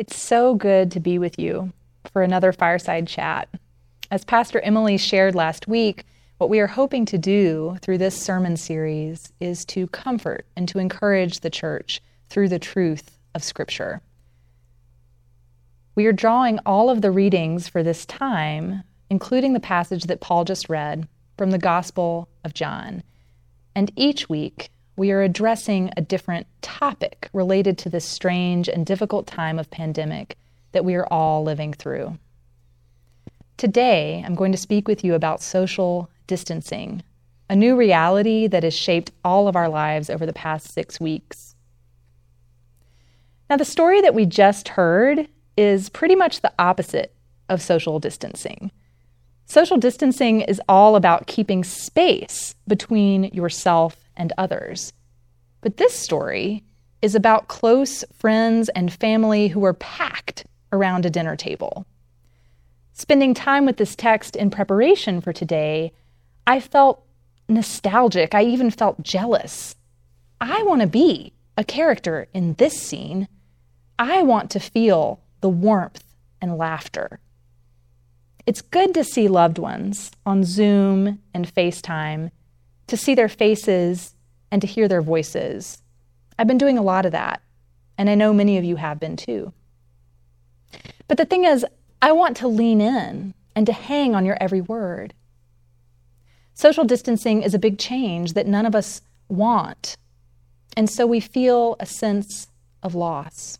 It's so good to be with you for another fireside chat. As Pastor Emily shared last week, what we are hoping to do through this sermon series is to comfort and to encourage the church through the truth of Scripture. We are drawing all of the readings for this time, including the passage that Paul just read from the Gospel of John. And each week, we are addressing a different topic related to this strange and difficult time of pandemic that we are all living through. Today, I'm going to speak with you about social distancing, a new reality that has shaped all of our lives over the past six weeks. Now, the story that we just heard is pretty much the opposite of social distancing. Social distancing is all about keeping space between yourself and others. But this story is about close friends and family who are packed around a dinner table. Spending time with this text in preparation for today, I felt nostalgic. I even felt jealous. I want to be a character in this scene. I want to feel the warmth and laughter. It's good to see loved ones on Zoom and FaceTime, to see their faces and to hear their voices. I've been doing a lot of that, and I know many of you have been too. But the thing is, I want to lean in and to hang on your every word. Social distancing is a big change that none of us want, and so we feel a sense of loss.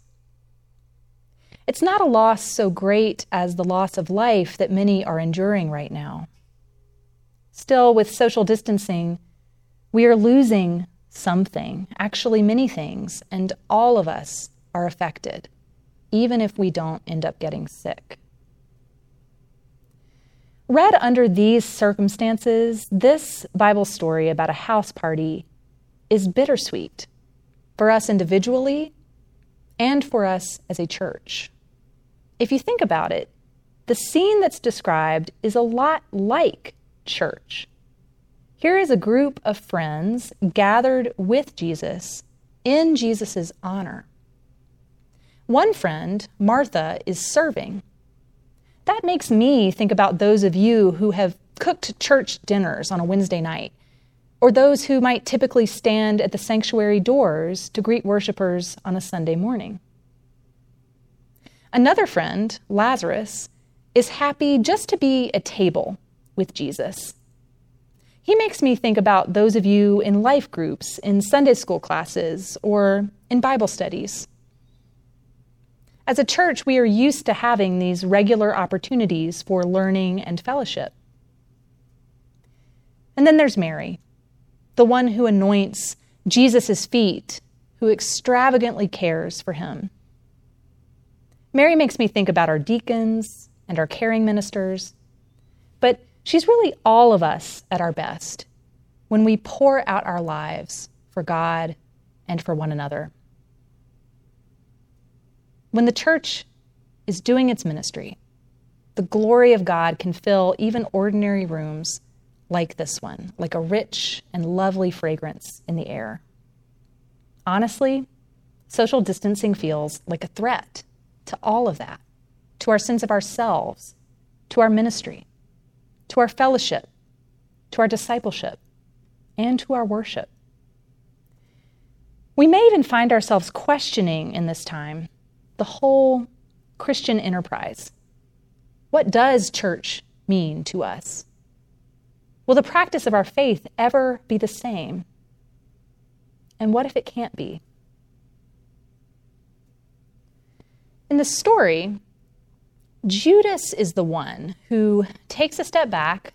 It's not a loss so great as the loss of life that many are enduring right now. Still, with social distancing, we are losing something, actually, many things, and all of us are affected, even if we don't end up getting sick. Read under these circumstances, this Bible story about a house party is bittersweet for us individually and for us as a church. If you think about it, the scene that's described is a lot like church. Here is a group of friends gathered with Jesus in Jesus' honor. One friend, Martha, is serving. That makes me think about those of you who have cooked church dinners on a Wednesday night, or those who might typically stand at the sanctuary doors to greet worshipers on a Sunday morning. Another friend, Lazarus, is happy just to be at table with Jesus he makes me think about those of you in life groups, in Sunday school classes, or in Bible studies. As a church, we are used to having these regular opportunities for learning and fellowship. And then there's Mary, the one who anoints Jesus' feet, who extravagantly cares for him. Mary makes me think about our deacons and our caring ministers. She's really all of us at our best when we pour out our lives for God and for one another. When the church is doing its ministry, the glory of God can fill even ordinary rooms like this one, like a rich and lovely fragrance in the air. Honestly, social distancing feels like a threat to all of that, to our sense of ourselves, to our ministry to our fellowship, to our discipleship, and to our worship. We may even find ourselves questioning in this time the whole Christian enterprise. What does church mean to us? Will the practice of our faith ever be the same? And what if it can't be? In the story, Judas is the one who takes a step back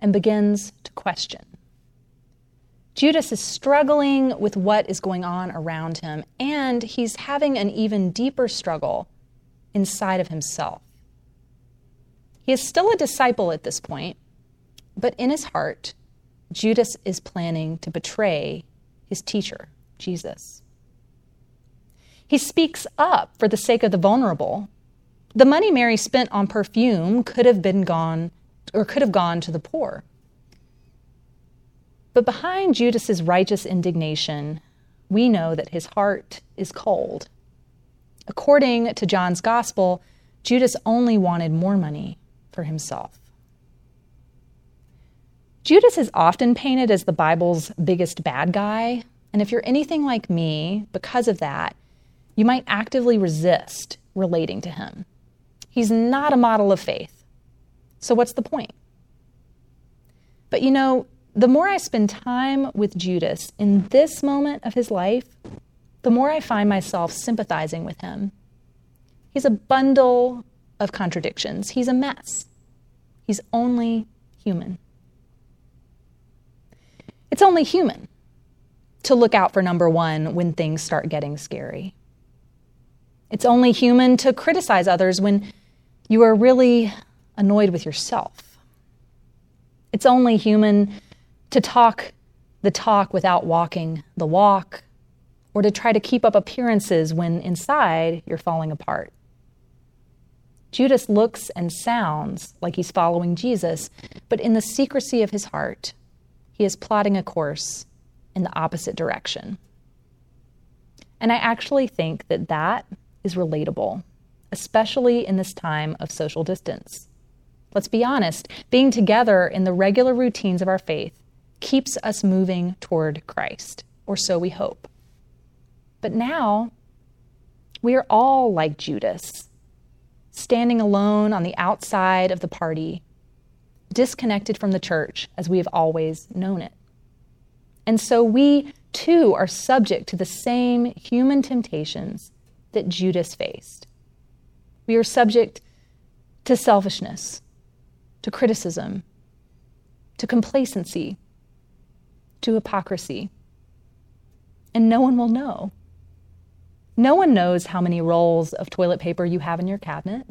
and begins to question. Judas is struggling with what is going on around him, and he's having an even deeper struggle inside of himself. He is still a disciple at this point, but in his heart, Judas is planning to betray his teacher, Jesus. He speaks up for the sake of the vulnerable the money Mary spent on perfume could have been gone or could have gone to the poor. But behind Judas's righteous indignation, we know that his heart is cold. According to John's gospel, Judas only wanted more money for himself. Judas is often painted as the Bible's biggest bad guy, and if you're anything like me, because of that, you might actively resist relating to him. He's not a model of faith. So, what's the point? But you know, the more I spend time with Judas in this moment of his life, the more I find myself sympathizing with him. He's a bundle of contradictions, he's a mess. He's only human. It's only human to look out for number one when things start getting scary. It's only human to criticize others when you are really annoyed with yourself. It's only human to talk the talk without walking the walk, or to try to keep up appearances when inside you're falling apart. Judas looks and sounds like he's following Jesus, but in the secrecy of his heart, he is plotting a course in the opposite direction. And I actually think that that is relatable, especially in this time of social distance. Let's be honest, being together in the regular routines of our faith keeps us moving toward Christ, or so we hope. But now, we are all like Judas, standing alone on the outside of the party, disconnected from the church as we have always known it. And so we too are subject to the same human temptations that Judas faced. We are subject to selfishness, to criticism, to complacency, to hypocrisy. And no one will know. No one knows how many rolls of toilet paper you have in your cabinet.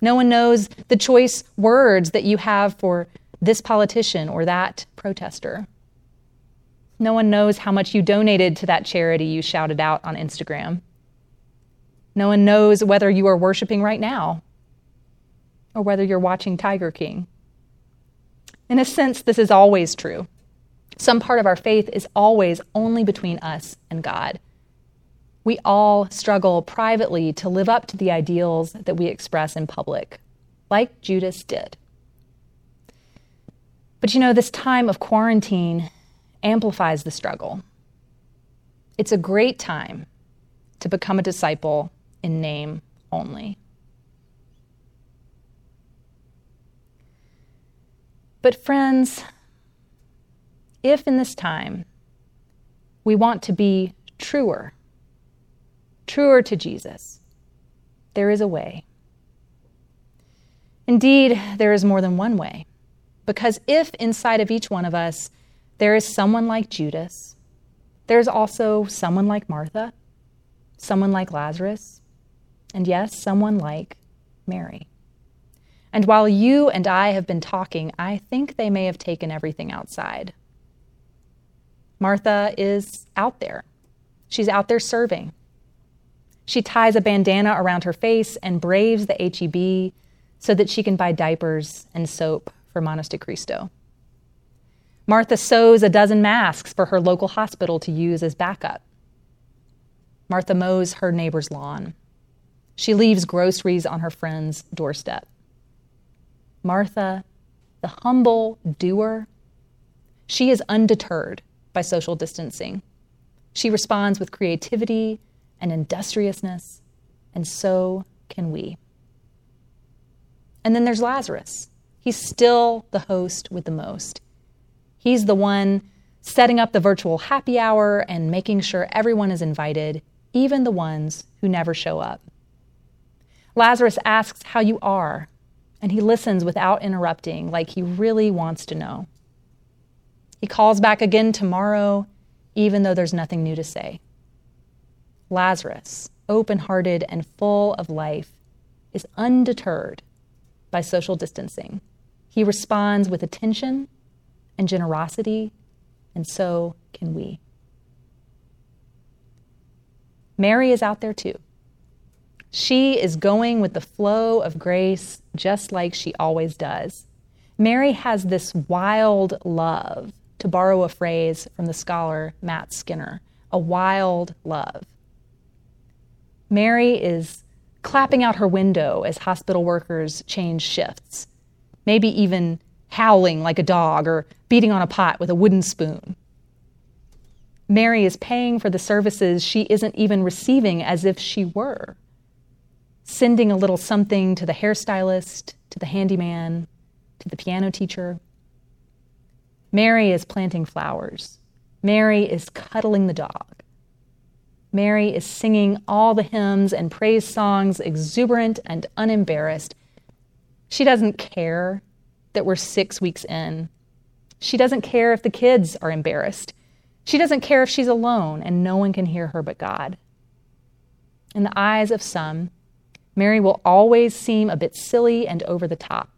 No one knows the choice words that you have for this politician or that protester. No one knows how much you donated to that charity you shouted out on Instagram. No one knows whether you are worshiping right now or whether you're watching Tiger King. In a sense, this is always true. Some part of our faith is always only between us and God. We all struggle privately to live up to the ideals that we express in public, like Judas did. But you know, this time of quarantine amplifies the struggle. It's a great time to become a disciple in name only. But, friends, if in this time we want to be truer, truer to Jesus, there is a way. Indeed, there is more than one way. Because if inside of each one of us there is someone like Judas, there's also someone like Martha, someone like Lazarus, and yes, someone like Mary. And while you and I have been talking, I think they may have taken everything outside. Martha is out there. She's out there serving. She ties a bandana around her face and braves the HEB so that she can buy diapers and soap for Manos de Cristo. Martha sews a dozen masks for her local hospital to use as backup. Martha mows her neighbor's lawn. She leaves groceries on her friend's doorstep. Martha, the humble doer, she is undeterred by social distancing. She responds with creativity and industriousness, and so can we. And then there's Lazarus. He's still the host with the most. He's the one setting up the virtual happy hour and making sure everyone is invited, even the ones who never show up. Lazarus asks how you are, and he listens without interrupting, like he really wants to know. He calls back again tomorrow, even though there's nothing new to say. Lazarus, open hearted and full of life, is undeterred by social distancing. He responds with attention and generosity, and so can we. Mary is out there too. She is going with the flow of grace just like she always does. Mary has this wild love to borrow a phrase from the scholar Matt Skinner, a wild love. Mary is clapping out her window as hospital workers change shifts, maybe even howling like a dog or beating on a pot with a wooden spoon. Mary is paying for the services she isn't even receiving as if she were, sending a little something to the hairstylist, to the handyman, to the piano teacher. Mary is planting flowers. Mary is cuddling the dog. Mary is singing all the hymns and praise songs, exuberant and unembarrassed. She doesn't care that we're six weeks in. She doesn't care if the kids are embarrassed. She doesn't care if she's alone and no one can hear her but God. In the eyes of some, Mary will always seem a bit silly and over the top,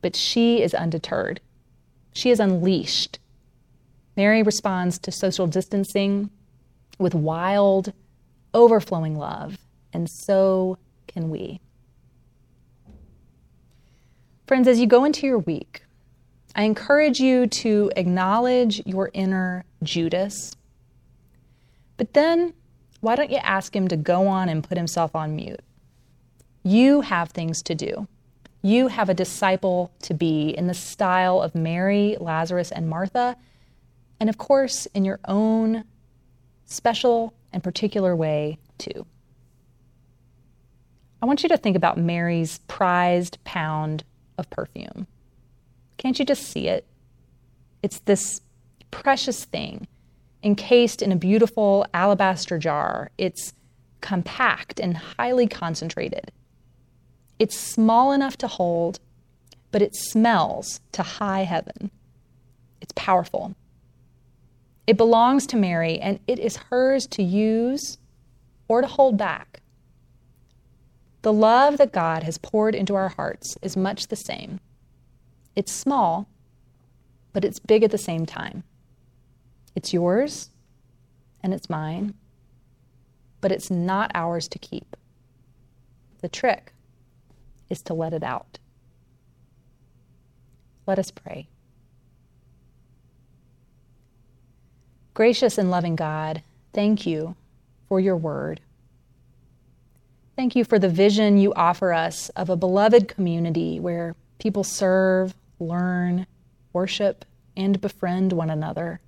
but she is undeterred. She is unleashed. Mary responds to social distancing with wild, overflowing love, and so can we. Friends, as you go into your week, I encourage you to acknowledge your inner Judas. But then, why don't you ask him to go on and put himself on mute? You have things to do. You have a disciple to be in the style of Mary, Lazarus, and Martha, and of course, in your own special and particular way, too. I want you to think about Mary's prized pound of perfume. Can't you just see it? It's this precious thing encased in a beautiful alabaster jar. It's compact and highly concentrated. It's small enough to hold, but it smells to high heaven. It's powerful. It belongs to Mary, and it is hers to use or to hold back. The love that God has poured into our hearts is much the same. It's small, but it's big at the same time. It's yours and it's mine, but it's not ours to keep. The trick is to let it out. Let us pray. Gracious and loving God, thank you for your word. Thank you for the vision you offer us of a beloved community where people serve, learn, worship, and befriend one another.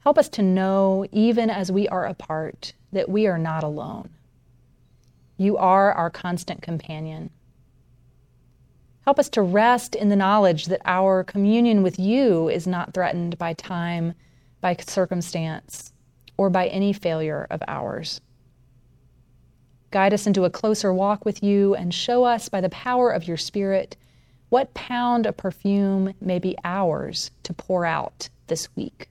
Help us to know, even as we are apart, that we are not alone. You are our constant companion. Help us to rest in the knowledge that our communion with you is not threatened by time, by circumstance, or by any failure of ours. Guide us into a closer walk with you and show us by the power of your Spirit what pound of perfume may be ours to pour out this week?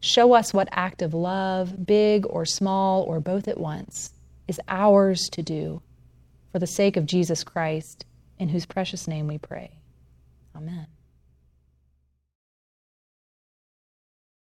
Show us what act of love, big or small or both at once, is ours to do for the sake of Jesus Christ, in whose precious name we pray. Amen.